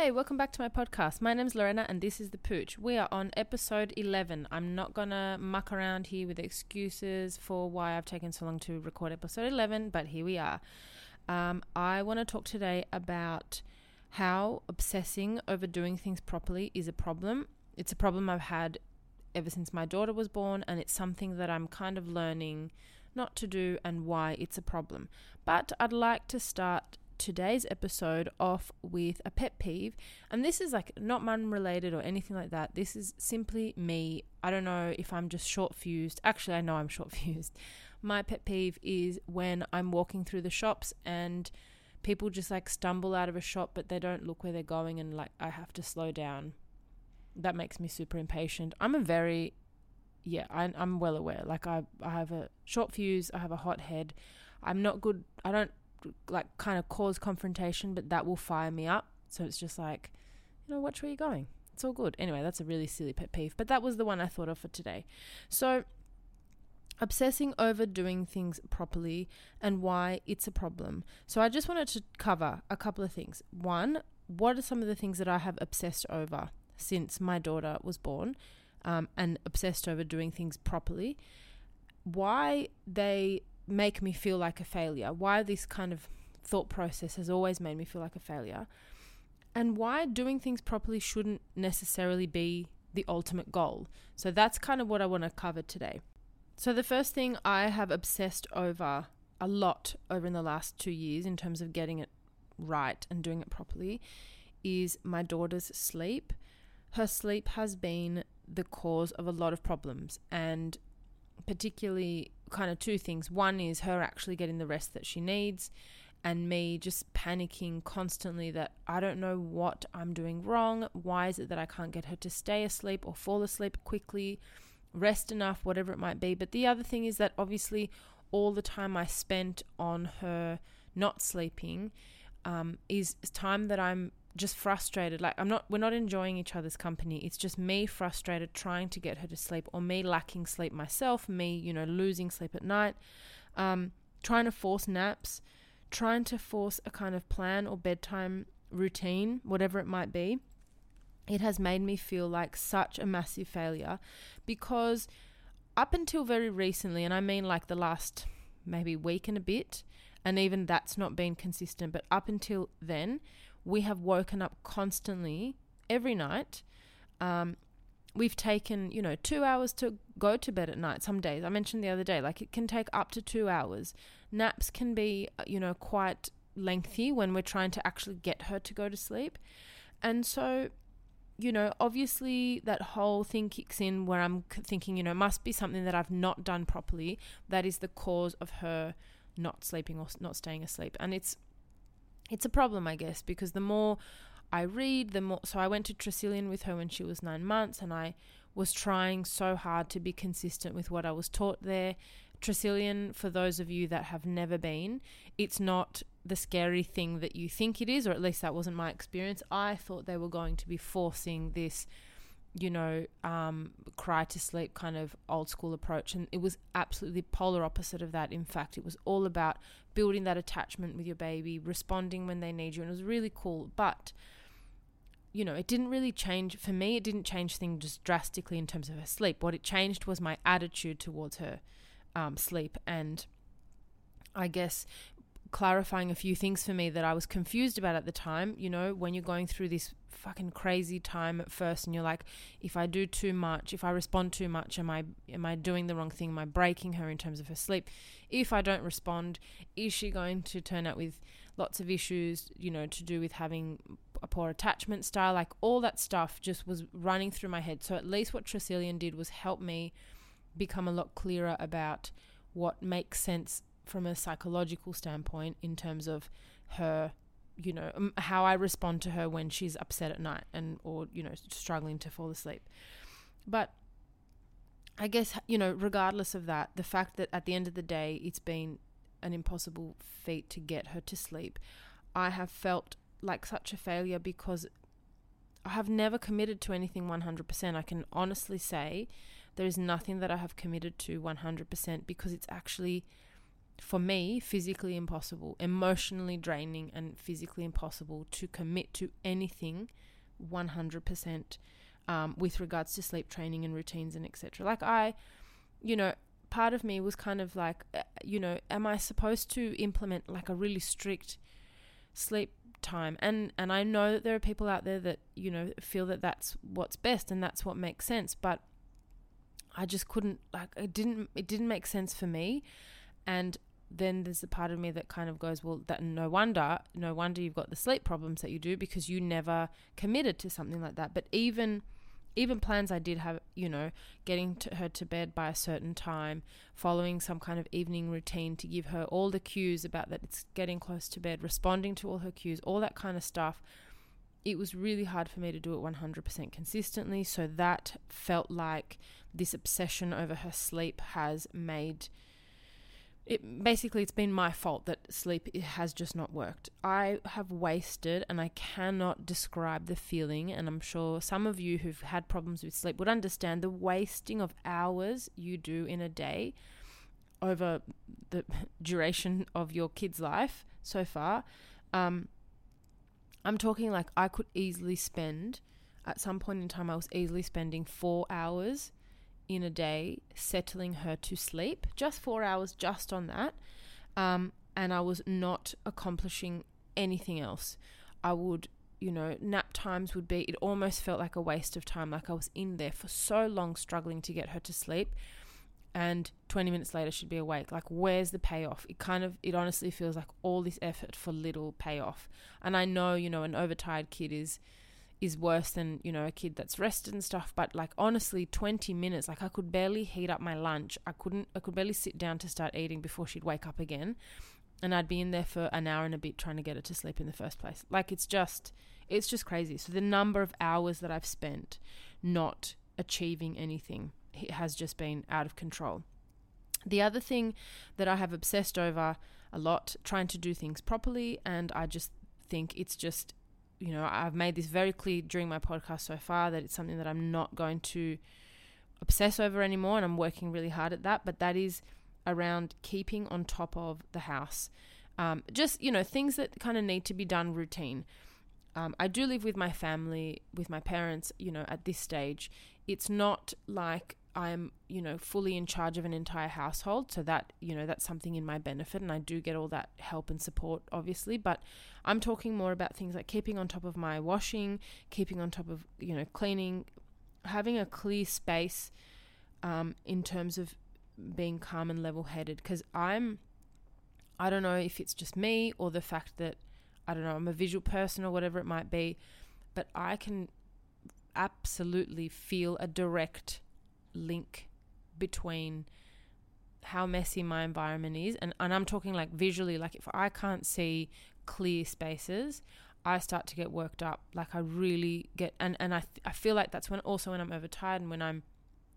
Hey, welcome back to my podcast. My name's Lorena and this is The Pooch. We are on episode 11. I'm not going to muck around here with excuses for why I've taken so long to record episode 11, but here we are. Um, I want to talk today about how obsessing over doing things properly is a problem. It's a problem I've had ever since my daughter was born, and it's something that I'm kind of learning not to do and why it's a problem. But I'd like to start today's episode off with a pet peeve. And this is like not mum related or anything like that. This is simply me. I don't know if I'm just short fused. Actually, I know I'm short fused. My pet peeve is when I'm walking through the shops and people just like stumble out of a shop but they don't look where they're going and like I have to slow down. That makes me super impatient. I'm a very yeah, I, I'm well aware. Like I, I have a short fuse. I have a hot head. I'm not good. I don't like kind of cause confrontation, but that will fire me up. So it's just like, you know, watch where you're going. It's all good. Anyway, that's a really silly pet peeve, but that was the one I thought of for today. So, obsessing over doing things properly and why it's a problem. So, I just wanted to cover a couple of things. One, what are some of the things that I have obsessed over since my daughter was born um, and obsessed over doing things properly? Why they make me feel like a failure, why this kind of thought process has always made me feel like a failure, and why doing things properly shouldn't necessarily be the ultimate goal. So that's kind of what I want to cover today. So the first thing I have obsessed over a lot over in the last 2 years in terms of getting it right and doing it properly is my daughter's sleep. Her sleep has been the cause of a lot of problems and particularly kind of two things. One is her actually getting the rest that she needs, and me just panicking constantly that I don't know what I'm doing wrong. Why is it that I can't get her to stay asleep or fall asleep quickly, rest enough, whatever it might be? But the other thing is that obviously all the time I spent on her not sleeping um, is time that I'm just frustrated. Like I'm not we're not enjoying each other's company. It's just me frustrated trying to get her to sleep or me lacking sleep myself, me, you know, losing sleep at night. Um, trying to force naps, trying to force a kind of plan or bedtime routine, whatever it might be. It has made me feel like such a massive failure because up until very recently, and I mean like the last maybe week and a bit, and even that's not been consistent, but up until then, we have woken up constantly every night. Um, we've taken, you know, two hours to go to bed at night some days. I mentioned the other day, like it can take up to two hours. Naps can be, uh, you know, quite lengthy when we're trying to actually get her to go to sleep. And so, you know, obviously that whole thing kicks in where I'm thinking, you know, must be something that I've not done properly that is the cause of her not sleeping or not staying asleep. And it's it's a problem, I guess, because the more I read, the more. So I went to Tresillian with her when she was nine months, and I was trying so hard to be consistent with what I was taught there. Tresillian, for those of you that have never been, it's not the scary thing that you think it is, or at least that wasn't my experience. I thought they were going to be forcing this you know, um, cry to sleep kind of old school approach. And it was absolutely polar opposite of that. In fact, it was all about building that attachment with your baby, responding when they need you. And it was really cool. But, you know, it didn't really change, for me, it didn't change things just drastically in terms of her sleep. What it changed was my attitude towards her um, sleep. And I guess clarifying a few things for me that I was confused about at the time. You know, when you're going through this fucking crazy time at first and you're like, if I do too much, if I respond too much, am I am I doing the wrong thing? Am I breaking her in terms of her sleep? If I don't respond, is she going to turn out with lots of issues, you know, to do with having a poor attachment style? Like all that stuff just was running through my head. So at least what Tresillian did was help me become a lot clearer about what makes sense from a psychological standpoint in terms of her you know um, how I respond to her when she's upset at night and or you know struggling to fall asleep. But I guess you know regardless of that the fact that at the end of the day it's been an impossible feat to get her to sleep I have felt like such a failure because I have never committed to anything 100% I can honestly say there is nothing that I have committed to 100% because it's actually for me, physically impossible, emotionally draining, and physically impossible to commit to anything 100% um, with regards to sleep training and routines and etc. Like, I, you know, part of me was kind of like, uh, you know, am I supposed to implement like a really strict sleep time? And and I know that there are people out there that you know feel that that's what's best and that's what makes sense, but I just couldn't like it didn't it didn't make sense for me and then there's a part of me that kind of goes, well, that no wonder, no wonder you've got the sleep problems that you do because you never committed to something like that. But even even plans I did have, you know, getting to her to bed by a certain time, following some kind of evening routine to give her all the cues about that it's getting close to bed, responding to all her cues, all that kind of stuff. It was really hard for me to do it 100% consistently. So that felt like this obsession over her sleep has made it basically it's been my fault that sleep has just not worked. I have wasted and I cannot describe the feeling and I'm sure some of you who've had problems with sleep would understand the wasting of hours you do in a day over the duration of your kid's life so far. Um, I'm talking like I could easily spend at some point in time I was easily spending 4 hours in a day settling her to sleep, just four hours just on that. Um, and I was not accomplishing anything else. I would, you know, nap times would be, it almost felt like a waste of time. Like I was in there for so long struggling to get her to sleep. And 20 minutes later, she'd be awake. Like, where's the payoff? It kind of, it honestly feels like all this effort for little payoff. And I know, you know, an overtired kid is is worse than you know a kid that's rested and stuff but like honestly 20 minutes like i could barely heat up my lunch. I couldn't i could barely sit down to start eating before she'd wake up again and i'd be in there for an hour and a bit trying to get her to sleep in the first place. Like it's just it's just crazy. So the number of hours that i've spent not achieving anything has just been out of control. The other thing that i have obsessed over a lot trying to do things properly and i just think it's just you know, I've made this very clear during my podcast so far that it's something that I'm not going to obsess over anymore, and I'm working really hard at that. But that is around keeping on top of the house. Um, just, you know, things that kind of need to be done routine. Um, I do live with my family, with my parents, you know, at this stage. It's not like I'm, you know, fully in charge of an entire household. So that, you know, that's something in my benefit. And I do get all that help and support, obviously. But I'm talking more about things like keeping on top of my washing, keeping on top of, you know, cleaning, having a clear space um, in terms of being calm and level headed. Because I'm, I don't know if it's just me or the fact that, I don't know, I'm a visual person or whatever it might be, but I can absolutely feel a direct link between how messy my environment is and, and I'm talking like visually like if I can't see clear spaces I start to get worked up. Like I really get and and I I feel like that's when also when I'm overtired and when I'm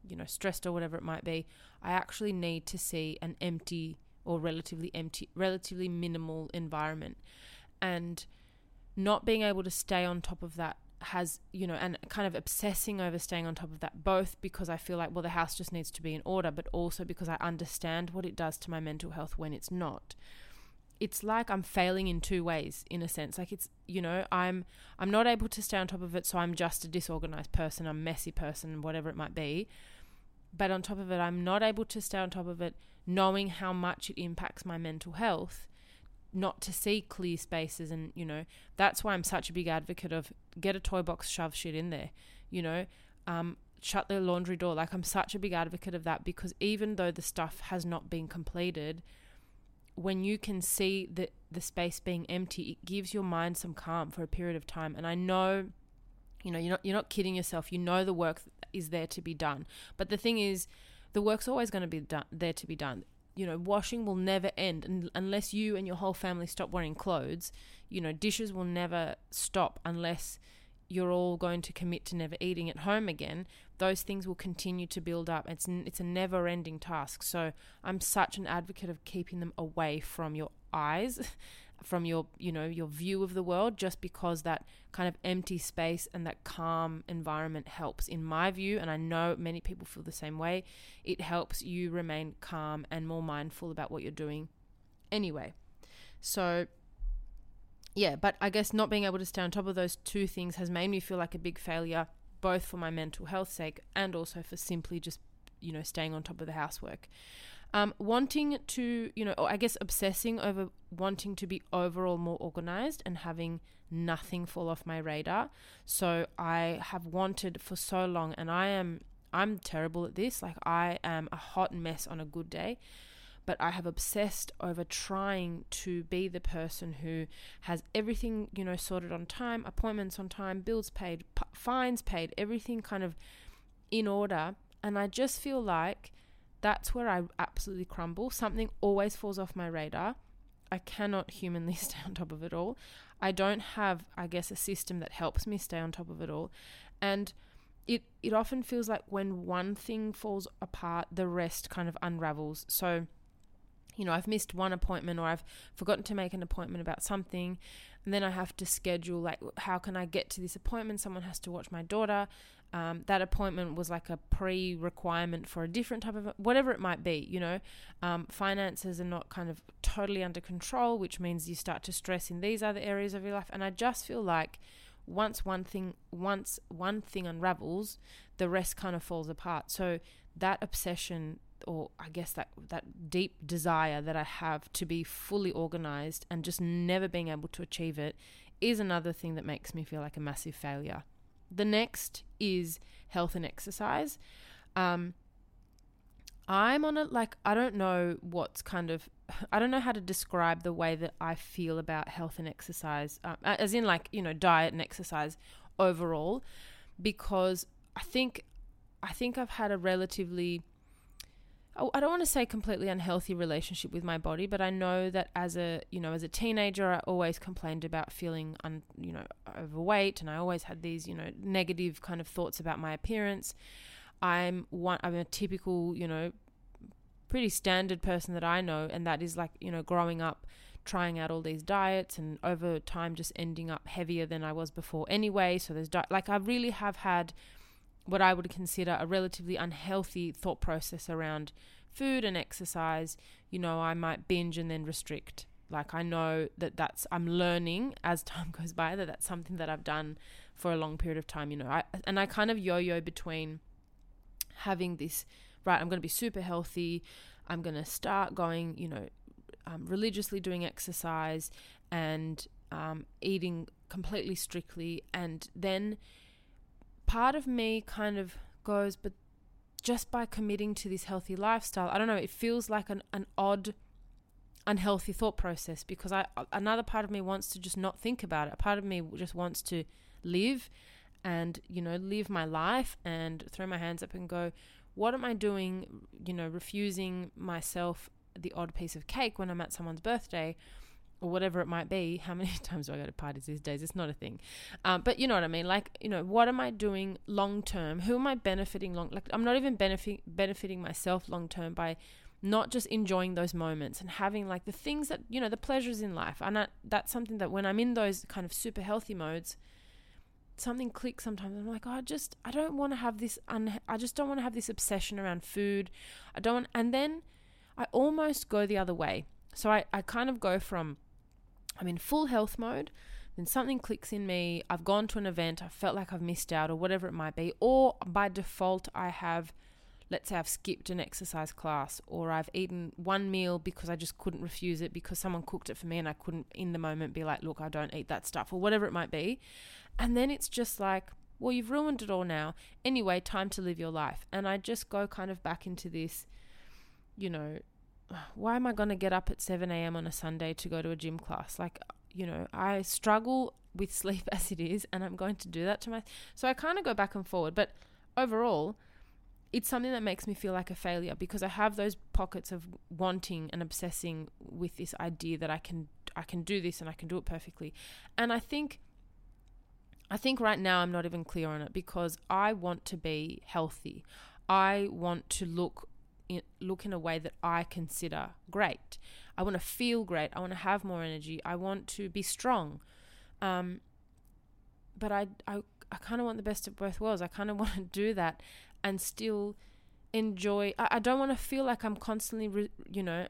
you know stressed or whatever it might be I actually need to see an empty or relatively empty relatively minimal environment. And not being able to stay on top of that has you know and kind of obsessing over staying on top of that both because I feel like well the house just needs to be in order but also because I understand what it does to my mental health when it's not. It's like I'm failing in two ways in a sense. Like it's you know I'm I'm not able to stay on top of it so I'm just a disorganized person a messy person whatever it might be. But on top of it I'm not able to stay on top of it knowing how much it impacts my mental health not to see clear spaces and you know that's why i'm such a big advocate of get a toy box shove shit in there you know um, shut the laundry door. Like i'm such a big advocate of that because even though the stuff has not been completed when you can see the the space being empty it gives your mind some calm for a period of time. And i know you know you're not you're not kidding yourself. You know the work is there to be done. But the thing is the work's always going to be done there to be done you know, washing will never end and unless you and your whole family stop wearing clothes. You know, dishes will never stop unless you're all going to commit to never eating at home again. Those things will continue to build up. It's it's a never-ending task. So I'm such an advocate of keeping them away from your eyes from your you know your view of the world just because that kind of empty space and that calm environment helps. In my view and I know many people feel the same way it helps you remain calm and more mindful about what you're doing anyway. So yeah but I guess not being able to stay on top of those two things has made me feel like a big failure both for my mental health sake and also for simply just you know staying on top of the housework um, wanting to, you know, or I guess obsessing over wanting to be overall more organized and having nothing fall off my radar. So I have wanted for so long, and I am, I'm terrible at this. Like I am a hot mess on a good day. But I have obsessed over trying to be the person who has everything, you know, sorted on time, appointments on time, bills paid, p- fines paid, everything kind of in order. And I just feel like that's where I absolutely crumble. Something always falls off my radar. I cannot humanly stay on top of it all. I don't have, I guess, a system that helps me stay on top of it all. And it it often feels like when one thing falls apart, the rest kind of unravels. So, you know, I've missed one appointment or I've forgotten to make an appointment about something, and then I have to schedule like how can I get to this appointment? Someone has to watch my daughter, um, that appointment was like a pre requirement for a different type of whatever it might be, you know. Um, finances are not kind of totally under control, which means you start to stress in these other areas of your life. And I just feel like once one thing once one thing unravels, the rest kind of falls apart. So that obsession or I guess that that deep desire that I have to be fully organized and just never being able to achieve it is another thing that makes me feel like a massive failure. The next is health and exercise. Um, I'm on a like I don't know what's kind of I don't know how to describe the way that I feel about health and exercise, uh, as in like you know diet and exercise overall, because I think I think I've had a relatively Oh, I don't want to say completely unhealthy relationship with my body, but I know that as a you know as a teenager, I always complained about feeling un, you know overweight, and I always had these you know negative kind of thoughts about my appearance. I'm one. I'm a typical you know pretty standard person that I know, and that is like you know growing up trying out all these diets and over time just ending up heavier than I was before anyway. So there's di- like I really have had what I would consider a relatively unhealthy thought process around food and exercise. You know, I might binge and then restrict. Like I know that that's I'm learning as time goes by that that's something that I've done for a long period of time. You know, I and I kind of yo-yo between having this right. I'm going to be super healthy. I'm going to start going. You know, um, religiously doing exercise and um, eating completely strictly, and then part of me kind of goes, but just by committing to this healthy lifestyle, I don't know, it feels like an, an odd, unhealthy thought process because I another part of me wants to just not think about it. A part of me just wants to live and, you know, live my life and throw my hands up and go, what am I doing, you know, refusing myself the odd piece of cake when I'm at someone's birthday or whatever it might be. How many times do I go to parties these days? It's not a thing. Um, but you know what I mean? Like, you know, what am I doing long term? Who am I benefiting long? Like, I'm not even benefiting benefiting myself long term by not just enjoying those moments and having like the things that you know the pleasures in life. And I, that's something that when I'm in those kind of super healthy modes. Something clicks sometimes. I'm like, oh, I just, I don't want to have this. Un- I just don't want to have this obsession around food. I don't. Want, and then I almost go the other way. So I, I kind of go from I'm in full health mode, then something clicks in me, I've gone to an event, I felt like I've missed out, or whatever it might be, or by default, I have let's say I've skipped an exercise class or I've eaten one meal because I just couldn't refuse it because someone cooked it for me and I couldn't in the moment be like, look, I don't eat that stuff or whatever it might be. And then it's just like, well, you've ruined it all now. Anyway, time to live your life. And I just go kind of back into this, you know, why am I going to get up at 7 a.m. on a Sunday to go to a gym class? Like, you know, I struggle with sleep as it is, and I'm going to do that to my. So I kind of go back and forward. But overall, it's something that makes me feel like a failure because I have those pockets of wanting and obsessing with this idea that I can I can do this and I can do it perfectly. And I think I think right now I'm not even clear on it because I want to be healthy. I want to look look in a way that I consider great. I want to feel great. I want to have more energy. I want to be strong. Um, but I I I kind of want the best of both worlds. I kind of want to do that and still enjoy. I, I don't want to feel like I'm constantly, re, you know,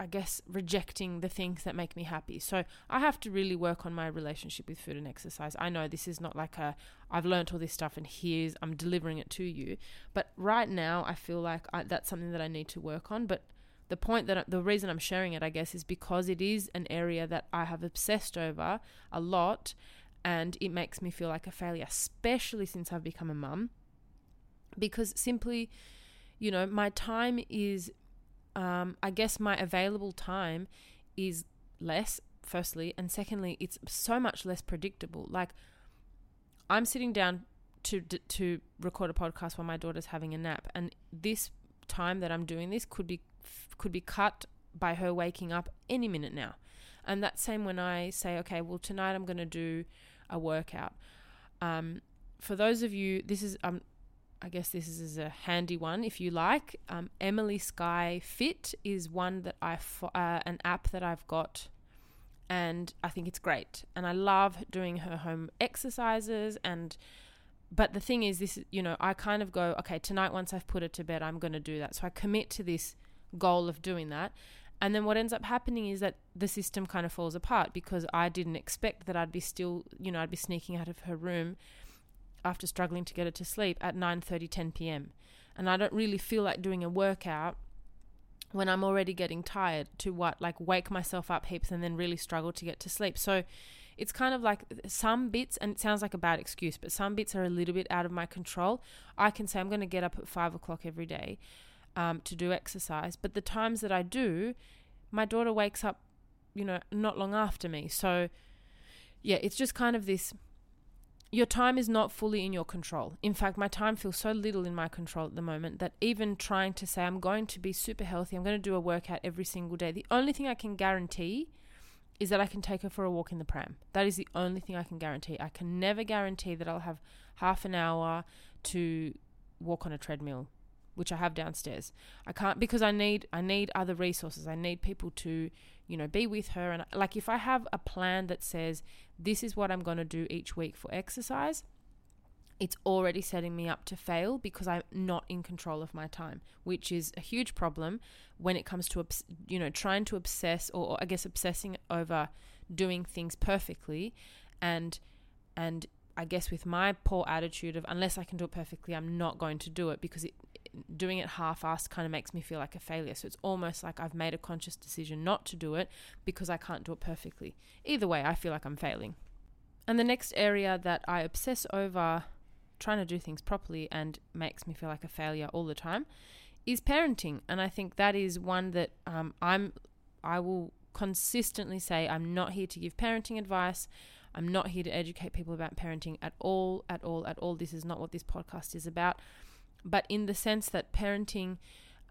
I guess rejecting the things that make me happy. So I have to really work on my relationship with food and exercise. I know this is not like a I've learned all this stuff and here's I'm delivering it to you. But right now I feel like I, that's something that I need to work on. But the point that the reason I'm sharing it, I guess, is because it is an area that I have obsessed over a lot, and it makes me feel like a failure, especially since I've become a mum because simply, you know, my time is, um, I guess my available time is less, firstly, and secondly, it's so much less predictable. Like, I'm sitting down to to record a podcast while my daughter's having a nap, and this time that I'm doing this could be could be cut by her waking up any minute now. And that same when I say, okay, well tonight I'm going to do a workout. Um, for those of you, this is um, I guess this is a handy one if you like. Um, Emily Skye Fit is one that I fo- uh, an app that I've got, and I think it's great. And I love doing her home exercises. And but the thing is, this you know I kind of go okay tonight once I've put her to bed I'm going to do that. So I commit to this goal of doing that. And then what ends up happening is that the system kind of falls apart because I didn't expect that I'd be still, you know, I'd be sneaking out of her room after struggling to get her to sleep at 9:30 10 p.m. and I don't really feel like doing a workout when I'm already getting tired to what like wake myself up heaps and then really struggle to get to sleep. So it's kind of like some bits, and it sounds like a bad excuse, but some bits are a little bit out of my control. I can say I'm going to get up at five o'clock every day um, to do exercise, but the times that I do, my daughter wakes up, you know, not long after me. So yeah, it's just kind of this your time is not fully in your control. In fact, my time feels so little in my control at the moment that even trying to say I'm going to be super healthy, I'm going to do a workout every single day, the only thing I can guarantee is that I can take her for a walk in the pram. That is the only thing I can guarantee. I can never guarantee that I'll have half an hour to walk on a treadmill, which I have downstairs. I can't because I need I need other resources. I need people to you know, be with her. And like if I have a plan that says, this is what I'm going to do each week for exercise, it's already setting me up to fail because I'm not in control of my time, which is a huge problem when it comes to, you know, trying to obsess or I guess obsessing over doing things perfectly and, and I guess with my poor attitude of unless I can do it perfectly, I'm not going to do it because it, doing it half-assed kind of makes me feel like a failure. So it's almost like I've made a conscious decision not to do it because I can't do it perfectly. Either way, I feel like I'm failing. And the next area that I obsess over trying to do things properly and makes me feel like a failure all the time is parenting. And I think that is one that um, I'm I will consistently say I'm not here to give parenting advice. I'm not here to educate people about parenting at all, at all, at all. This is not what this podcast is about. But in the sense that parenting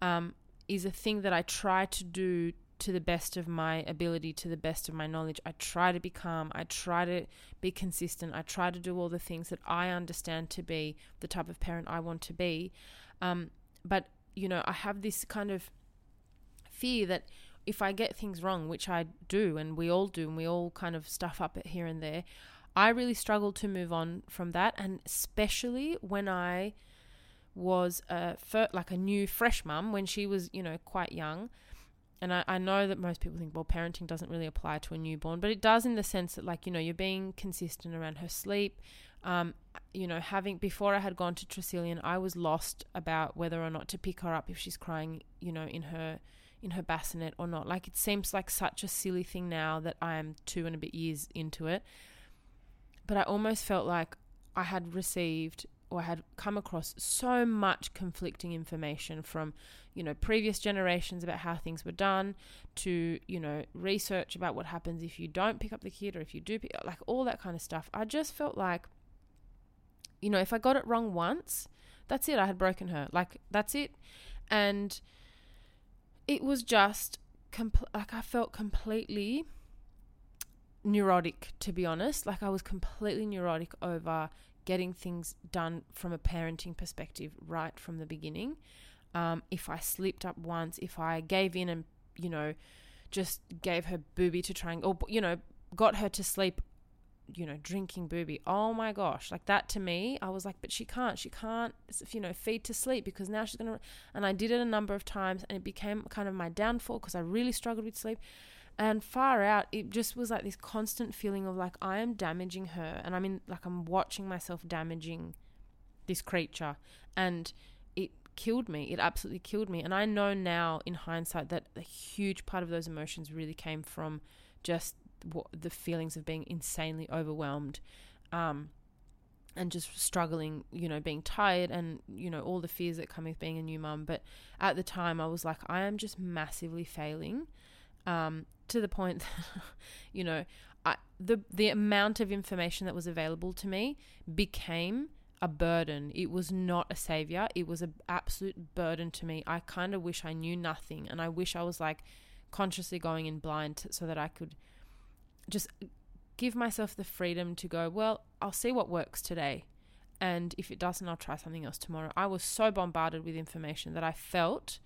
um, is a thing that I try to do to the best of my ability, to the best of my knowledge. I try to be calm. I try to be consistent. I try to do all the things that I understand to be the type of parent I want to be. Um, but, you know, I have this kind of fear that if I get things wrong, which I do, and we all do, and we all kind of stuff up here and there, I really struggle to move on from that, and especially when I was a fir- like a new fresh mum when she was, you know, quite young. And I, I know that most people think, well, parenting doesn't really apply to a newborn, but it does in the sense that, like, you know, you're being consistent around her sleep, Um, you know, having before I had gone to Tresillian, I was lost about whether or not to pick her up if she's crying, you know, in her in her bassinet or not. Like it seems like such a silly thing now that I am two and a bit years into it. But I almost felt like I had received or had come across so much conflicting information from, you know, previous generations about how things were done to, you know, research about what happens if you don't pick up the kid or if you do pick like all that kind of stuff. I just felt like you know, if I got it wrong once, that's it. I had broken her. Like that's it. And it was just compl- like I felt completely neurotic to be honest. Like I was completely neurotic over getting things done from a parenting perspective right from the beginning. Um, if I slipped up once, if I gave in and you know just gave her booby to try and or you know got her to sleep you know, drinking booby. Oh my gosh. Like that to me, I was like, but she can't. She can't, you know, feed to sleep because now she's going to. And I did it a number of times and it became kind of my downfall because I really struggled with sleep. And far out, it just was like this constant feeling of like, I am damaging her. And I mean, like, I'm watching myself damaging this creature. And it killed me. It absolutely killed me. And I know now in hindsight that a huge part of those emotions really came from just the feelings of being insanely overwhelmed um, and just struggling, you know, being tired and, you know, all the fears that come with being a new mum. But at the time, I was like, I am just massively failing um, to the point that, you know, I, the, the amount of information that was available to me became a burden. It was not a savior. It was an absolute burden to me. I kind of wish I knew nothing. And I wish I was like consciously going in blind so that I could just give myself the freedom to go, well, I'll see what works today. And if it doesn't, I'll try something else tomorrow. I was so bombarded with information that I felt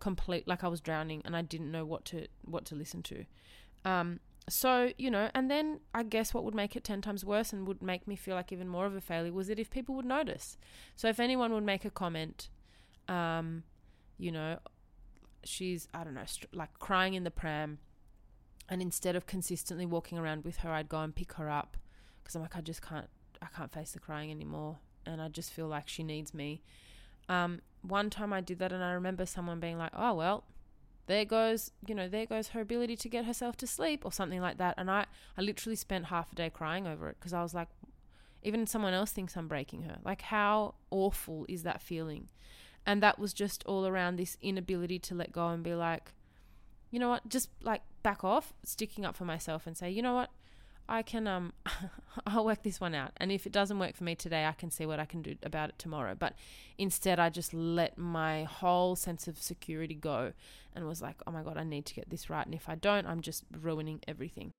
complete like I was drowning and I didn't know what to what to listen to. Um, so, you know, and then I guess what would make it 10 times worse and would make me feel like even more of a failure was that if people would notice. So if anyone would make a comment, um, you know, she's, I don't know, like crying in the pram and instead of consistently walking around with her, I'd go and pick her up because I'm like, I just can't, I can't face the crying anymore, and I just feel like she needs me. Um, one time I did that, and I remember someone being like, "Oh well, there goes, you know, there goes her ability to get herself to sleep, or something like that." And I, I literally spent half a day crying over it because I was like, even someone else thinks I'm breaking her. Like, how awful is that feeling? And that was just all around this inability to let go and be like, you know what, just like back off, sticking up for myself and say, you know what, I can um I'll work this one out. And if it doesn't work for me today, I can see what I can do about it tomorrow. But instead I just let my whole sense of security go and was like, "Oh my god, I need to get this right. And if I don't, I'm just ruining everything."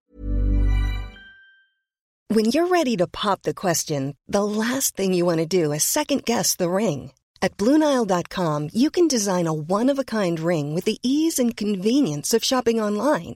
When you're ready to pop the question, the last thing you want to do is second guess the ring. At BlueNile.com, you can design a one-of-a-kind ring with the ease and convenience of shopping online.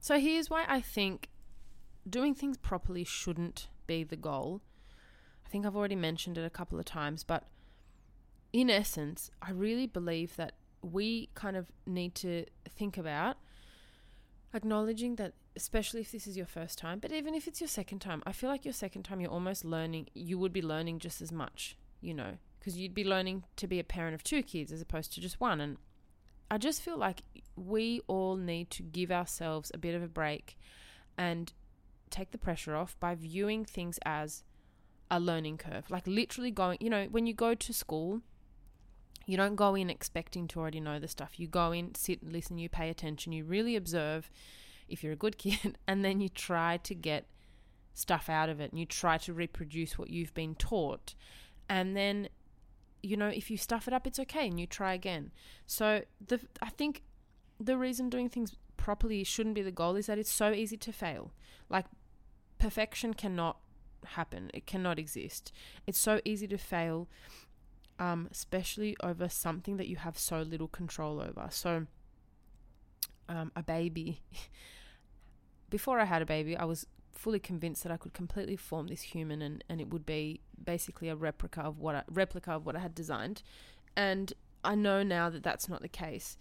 So here's why I think doing things properly shouldn't be the goal. I think I've already mentioned it a couple of times, but in essence, I really believe that we kind of need to think about acknowledging that especially if this is your first time but even if it's your second time i feel like your second time you're almost learning you would be learning just as much you know because you'd be learning to be a parent of two kids as opposed to just one and i just feel like we all need to give ourselves a bit of a break and take the pressure off by viewing things as a learning curve like literally going you know when you go to school you don't go in expecting to already know the stuff. You go in, sit, listen, you pay attention, you really observe if you're a good kid, and then you try to get stuff out of it and you try to reproduce what you've been taught. And then, you know, if you stuff it up, it's okay and you try again. So, the I think the reason doing things properly shouldn't be the goal is that it's so easy to fail. Like, perfection cannot happen, it cannot exist. It's so easy to fail um, especially over something that you have so little control over. So, um, a baby. Before I had a baby, I was fully convinced that I could completely form this human, and, and it would be basically a replica of what I, replica of what I had designed. And I know now that that's not the case.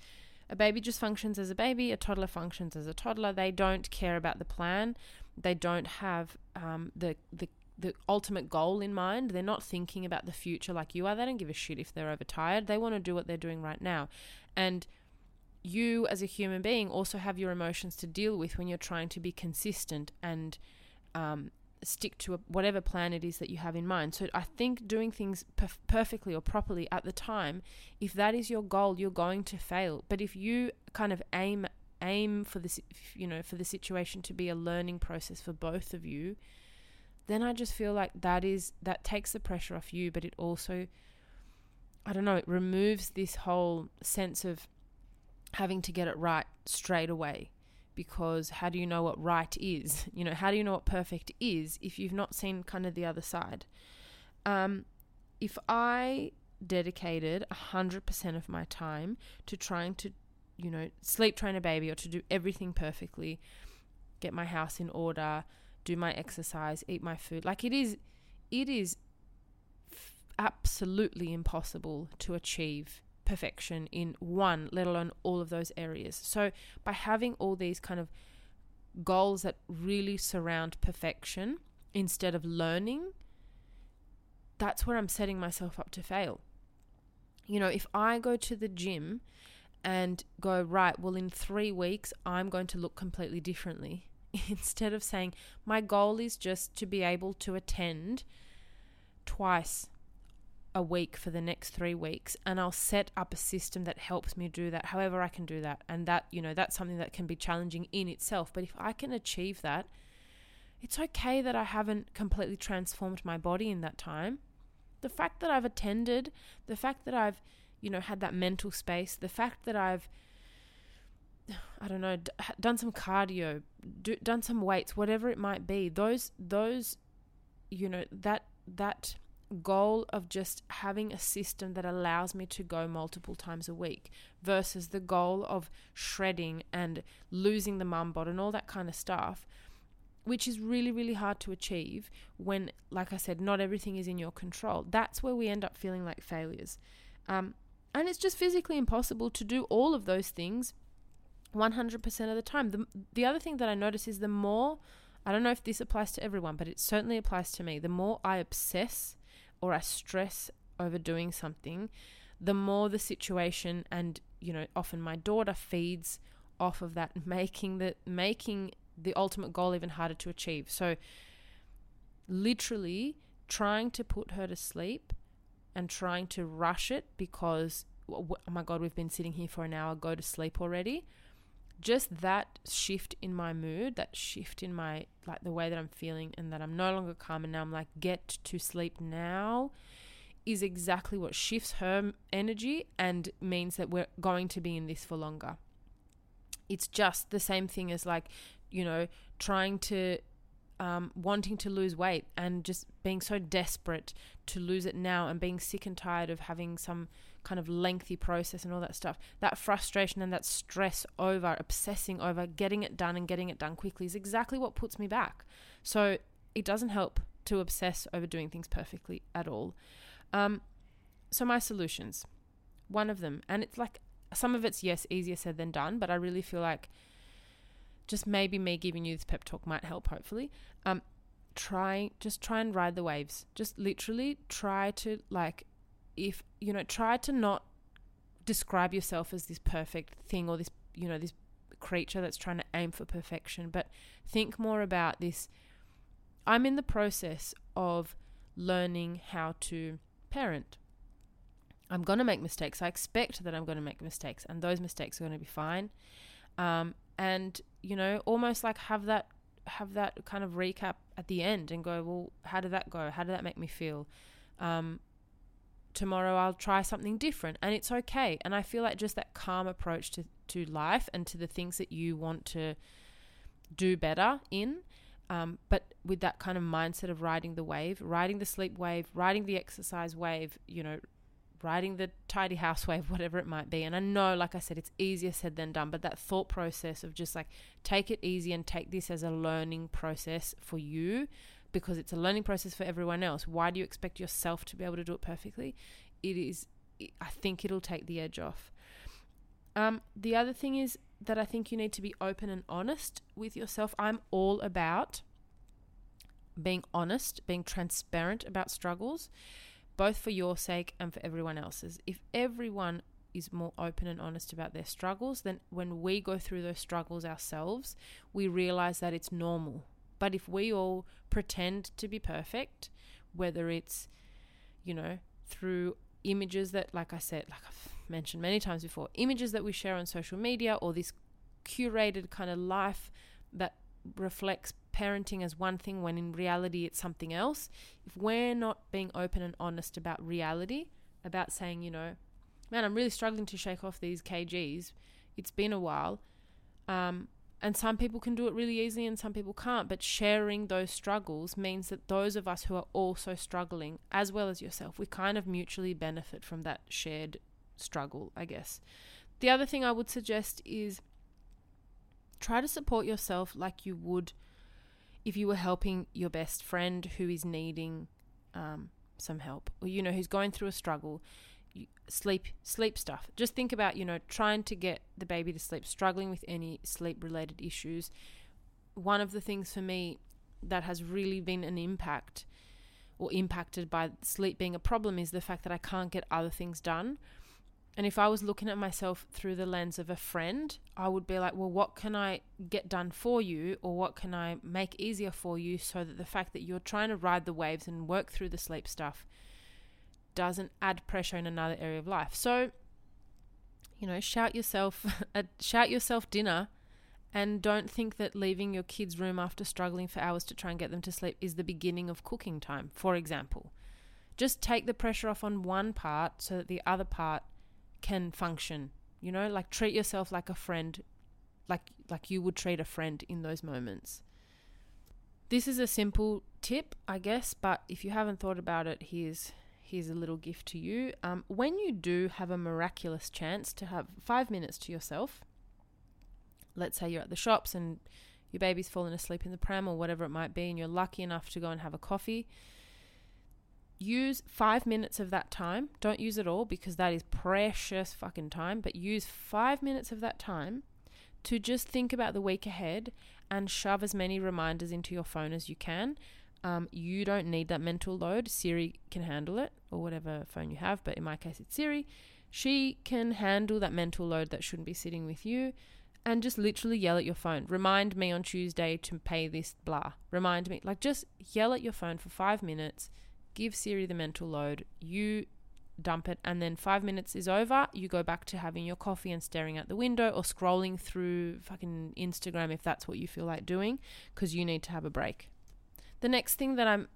A baby just functions as a baby. A toddler functions as a toddler. They don't care about the plan. They don't have um, the the the ultimate goal in mind. They're not thinking about the future like you are. They don't give a shit if they're overtired. They want to do what they're doing right now. And you, as a human being, also have your emotions to deal with when you're trying to be consistent and um, stick to a, whatever plan it is that you have in mind. So I think doing things perf- perfectly or properly at the time, if that is your goal, you're going to fail. But if you kind of aim aim for this, you know, for the situation to be a learning process for both of you, then I just feel like that is that takes the pressure off you, but it also I don't know, it removes this whole sense of having to get it right straight away because how do you know what right is? You know, how do you know what perfect is if you've not seen kind of the other side? Um, if I dedicated 100% of my time to trying to, you know, sleep train a baby or to do everything perfectly, get my house in order, do my exercise, eat my food. Like it is, it is absolutely impossible to achieve perfection in one, let alone all of those areas. So by having all these kind of goals that really surround perfection instead of learning, that's where I'm setting myself up to fail. You know, if I go to the gym and go, right, well, in three weeks, I'm going to look completely differently, instead of saying, my goal is just to be able to attend twice a week for the next three weeks and I'll set up a system that helps me do that however I can do that and that you know that's something that can be challenging in itself but if I can achieve that it's okay that I haven't completely transformed my body in that time the fact that I've attended the fact that I've you know had that mental space the fact that I've I don't know, d- done some cardio, do, done some weights, whatever it might be. Those those you know that that goal of just having a system that allows me to go multiple times a week versus the goal of shredding and losing the mum bod and all that kind of stuff which is really really hard to achieve when like i said not everything is in your control that's where we end up feeling like failures um, and it's just physically impossible to do all of those things 100% of the time. The, the other thing that I notice is the more, I don't know if this applies to everyone, but it certainly applies to me. The more I obsess or I stress over doing something, the more the situation and, you know, often my daughter feeds off of that, making the, making the ultimate goal even harder to achieve. So, literally trying to put her to sleep and trying to rush it because, oh my God, we've been sitting here for an hour, go to sleep already just that shift in my mood, that shift in my like the way that I'm feeling and that I'm no longer calm and now I'm like get to sleep now is exactly what shifts her energy and means that we're going to be in this for longer. It's just the same thing as like, you know, trying to um, wanting to lose weight and just being so desperate to lose it now and being sick and tired of having some kind of lengthy process and all that stuff. That frustration and that stress over obsessing over getting it done and getting it done quickly is exactly what puts me back. So it doesn't help to obsess over doing things perfectly at all. Um, so my solutions, one of them, and it's like some of it's yes easier said than done, but I really feel like just maybe me giving you this pep talk might help. Hopefully, um, try just try and ride the waves. Just literally try to like, if you know, try to not describe yourself as this perfect thing or this you know this creature that's trying to aim for perfection, but think more about this. I'm in the process of learning how to parent. I'm going to make mistakes. I expect that I'm going to make mistakes, and those mistakes are going to be fine. Um, and you know, almost like have that have that kind of recap at the end and go, well, how did that go? How did that make me feel? Um, tomorrow I'll try something different, and it's okay. And I feel like just that calm approach to to life and to the things that you want to do better in um, but with that kind of mindset of riding the wave, riding the sleep wave, riding the exercise wave, you know, riding the tidy house wave, whatever it might be. And I know, like I said, it's easier said than done, but that thought process of just like take it easy and take this as a learning process for you because it's a learning process for everyone else. Why do you expect yourself to be able to do it perfectly? It is, I think it'll take the edge off. Um, the other thing is that I think you need to be open and honest with yourself. I'm all about being honest, being transparent about struggles, both for your sake and for everyone else's. If everyone is more open and honest about their struggles, then when we go through those struggles ourselves, we realize that it's normal. But if we all pretend to be perfect, whether it's, you know, through images that, like I said, like I've mentioned many times before, images that we share on social media or this curated kind of life that reflects parenting as one thing when in reality it's something else. If we're not being open and honest about reality, about saying, you know, man, I'm really struggling to shake off these kgs, it's been a while. Um, and some people can do it really easily and some people can't. But sharing those struggles means that those of us who are also struggling, as well as yourself, we kind of mutually benefit from that shared struggle, I guess. The other thing I would suggest is try to support yourself like you would if you were helping your best friend who is needing um, some help or you know who's going through a struggle sleep sleep stuff. Just think about you know trying to get the baby to sleep struggling with any sleep related issues. One of the things for me that has really been an impact or impacted by sleep being a problem is the fact that I can't get other things done. And if I was looking at myself through the lens of a friend, I would be like, well, what can I get done for you or what can I make easier for you so that the fact that you're trying to ride the waves and work through the sleep stuff doesn't add pressure in another area of life. So, you know, shout yourself a, uh, shout yourself dinner and don't think that leaving your kids' room after struggling for hours to try and get them to sleep is the beginning of cooking time, for example. Just take the pressure off on one part so that the other part can function. You know, like treat yourself like a friend, like like you would treat a friend in those moments. This is a simple tip, I guess, but if you haven't thought about it, here's here's a little gift to you. Um, when you do have a miraculous chance to have five minutes to yourself, let's say you're at the shops and your baby's fallen asleep in the pram or whatever it might be, and you're lucky enough to go and have a coffee use five minutes of that time. Don't use it all because that is precious fucking time, but use five minutes of that time to just think about the week ahead and shove as many reminders into your phone as you can. Um, you don't need that mental load. Siri can handle it, or whatever phone you have, but in my case, it's Siri. She can handle that mental load that shouldn't be sitting with you. And just literally yell at your phone. Remind me on Tuesday to pay this blah. Remind me. Like, just yell at your phone for five minutes give Siri the mental load, you dump it, and then five minutes is over, you go back to having your coffee and staring out the window or scrolling through fucking Instagram if that's what you feel like doing, because you need to have a break. The next thing that I'm,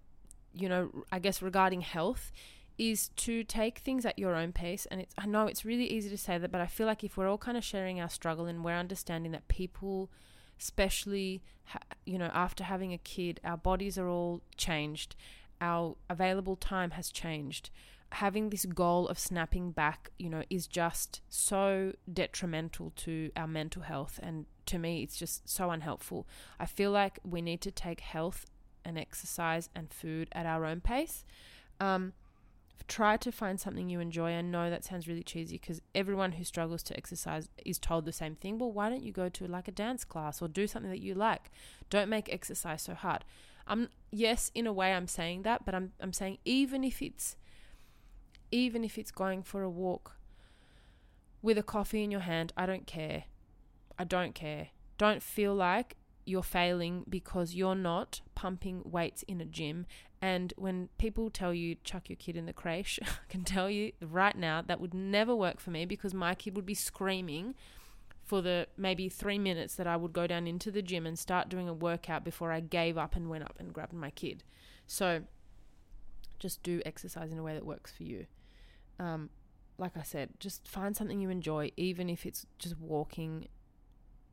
you know, I guess regarding health is to take things at your own pace. And it's, I know it's really easy to say that, but I feel like if we're all kind of sharing our struggle and we're understanding that people, especially, you know, after having a kid, our bodies are all changed, our available time has changed. Having this goal of snapping back, you know, is just so detrimental to our mental health. And to me, it's just so unhelpful. I feel like we need to take health and exercise and food at our own pace. Um, try to find something you enjoy. I know that sounds really cheesy because everyone who struggles to exercise is told the same thing. Well, why don't you go to like a dance class or do something that you like? Don't make exercise so hard. Um, yes, in a way, I'm saying that, but I'm I'm saying even if it's even if it's going for a walk with a coffee in your hand, I don't care. I don't care. Don't feel like you're failing because you're not pumping weights in a gym. And when people tell you chuck your kid in the creche, I can tell you right now that would never work for me because my kid would be screaming for the maybe three minutes that I would go down into the gym and start doing a workout before I gave up and went up and grabbed my kid. So just do exercise in a way that works for you. Um, like I said, just find something you enjoy, even if it's just walking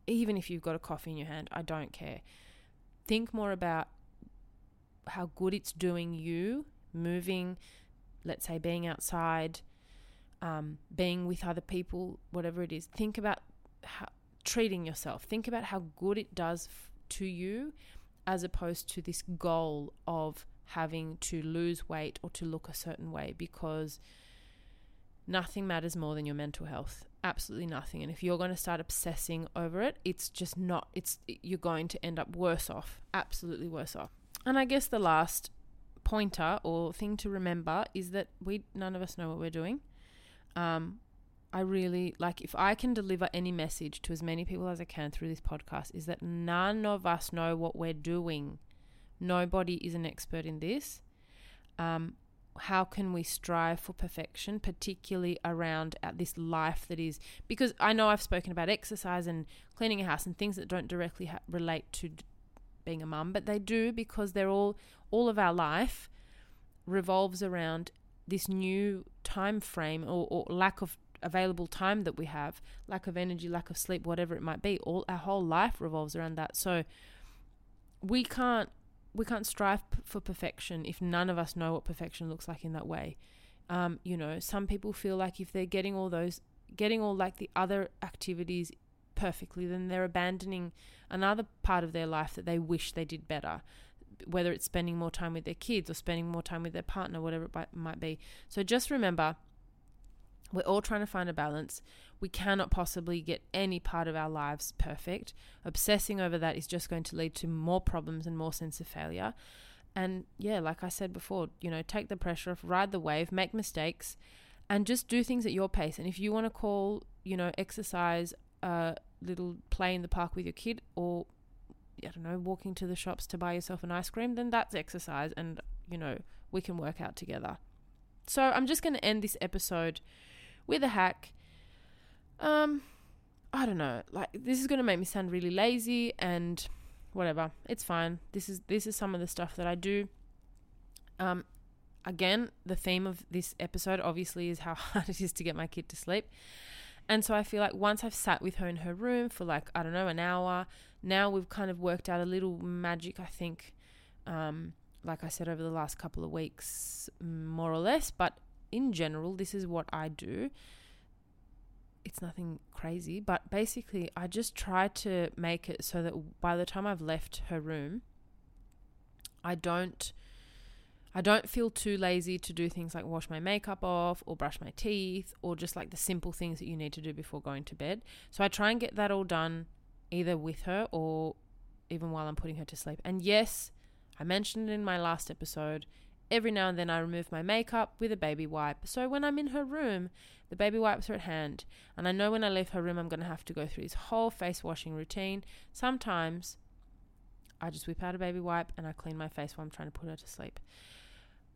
even if you've got a coffee in your hand, I don't care. Think more about how good it's doing you, moving, let's say being outside, um, being with other people, whatever it is. Think about how, treating yourself. Think about how good it does f- to you as opposed to this goal of having to lose weight or to look a certain way because nothing matters more than your mental health absolutely nothing. And if you're going to start obsessing over it it's just not it's you're going to end up worse off absolutely worse off. And i guess the last pointer or thing to remember is that we none of us know what we're doing. Um i really like if i can deliver any message to as many people as i can through this podcast is that none of us know what we're doing. Nobody is an expert in this. Um, how can we strive for perfection, particularly around at this life that is because I know I've spoken about exercise and cleaning a house and things that don't directly ha- relate to d- being a mum, but they do because they're all all of our life revolves around this new time frame or, or lack of available time that we have, lack of energy, lack of sleep, whatever it might be. All our whole life revolves around that. So we can't we can't strive for perfection if none of us know what perfection looks like in that way. Um, you know, some people feel like if they're getting all those, getting all like the other activities perfectly, then they're abandoning another part of their life that they wish they did better. Whether it's spending more time with their kids or spending more time with their partner, whatever it might be. So just remember, we're all trying to find a balance. We cannot possibly get any part of our lives perfect. Obsessing over that is just going to lead to more problems and more sense of failure. And yeah, like I said before, you know, take the pressure off, ride the wave, make mistakes, and just do things at your pace. And if you want to call, you know, exercise a little play in the park with your kid or I don't know, walking to the shops to buy yourself an ice cream, then that's exercise and, you know, we can work out together. So I'm just going to end this episode with a hack. Um, I don't know. Like this is gonna make me sound really lazy and whatever. It's fine. This is this is some of the stuff that I do. Um, again, the theme of this episode obviously is how hard it is to get my kid to sleep. And so I feel like once I've sat with her in her room for like, I don't know, an hour, now we've kind of worked out a little magic, I think, um, like I said, over the last couple of weeks, more or less. But in general, this is what I do. It's nothing crazy, but basically, I just try to make it so that by the time I've left her room, I don't. I don't feel too lazy to do things like wash my makeup off or brush my teeth or just like the simple things that you need to do before going to bed. So I try and get that all done either with her or even while I'm putting her to sleep. And yes, I mentioned in my last episode, Every now and then I remove my makeup with a baby wipe. So when I'm in her room, the baby wipes are at hand. And I know when I leave her room, I'm going to have to go through this whole face washing routine. Sometimes I just whip out a baby wipe and I clean my face while I'm trying to put her to sleep.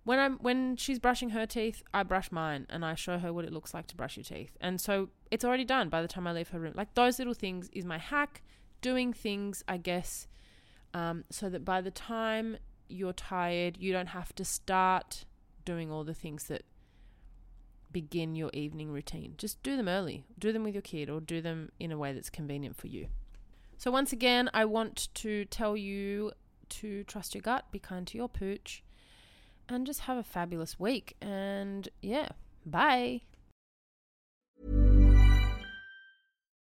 When I'm when she's brushing her teeth, I brush mine and I show her what it looks like to brush your teeth. And so it's already done by the time I leave her room. Like those little things is my hack, doing things, I guess, um, so that by the time you're tired, you don't have to start doing all the things that begin your evening routine. Just do them early. Do them with your kid or do them in a way that's convenient for you. So, once again, I want to tell you to trust your gut, be kind to your pooch, and just have a fabulous week. And yeah, bye.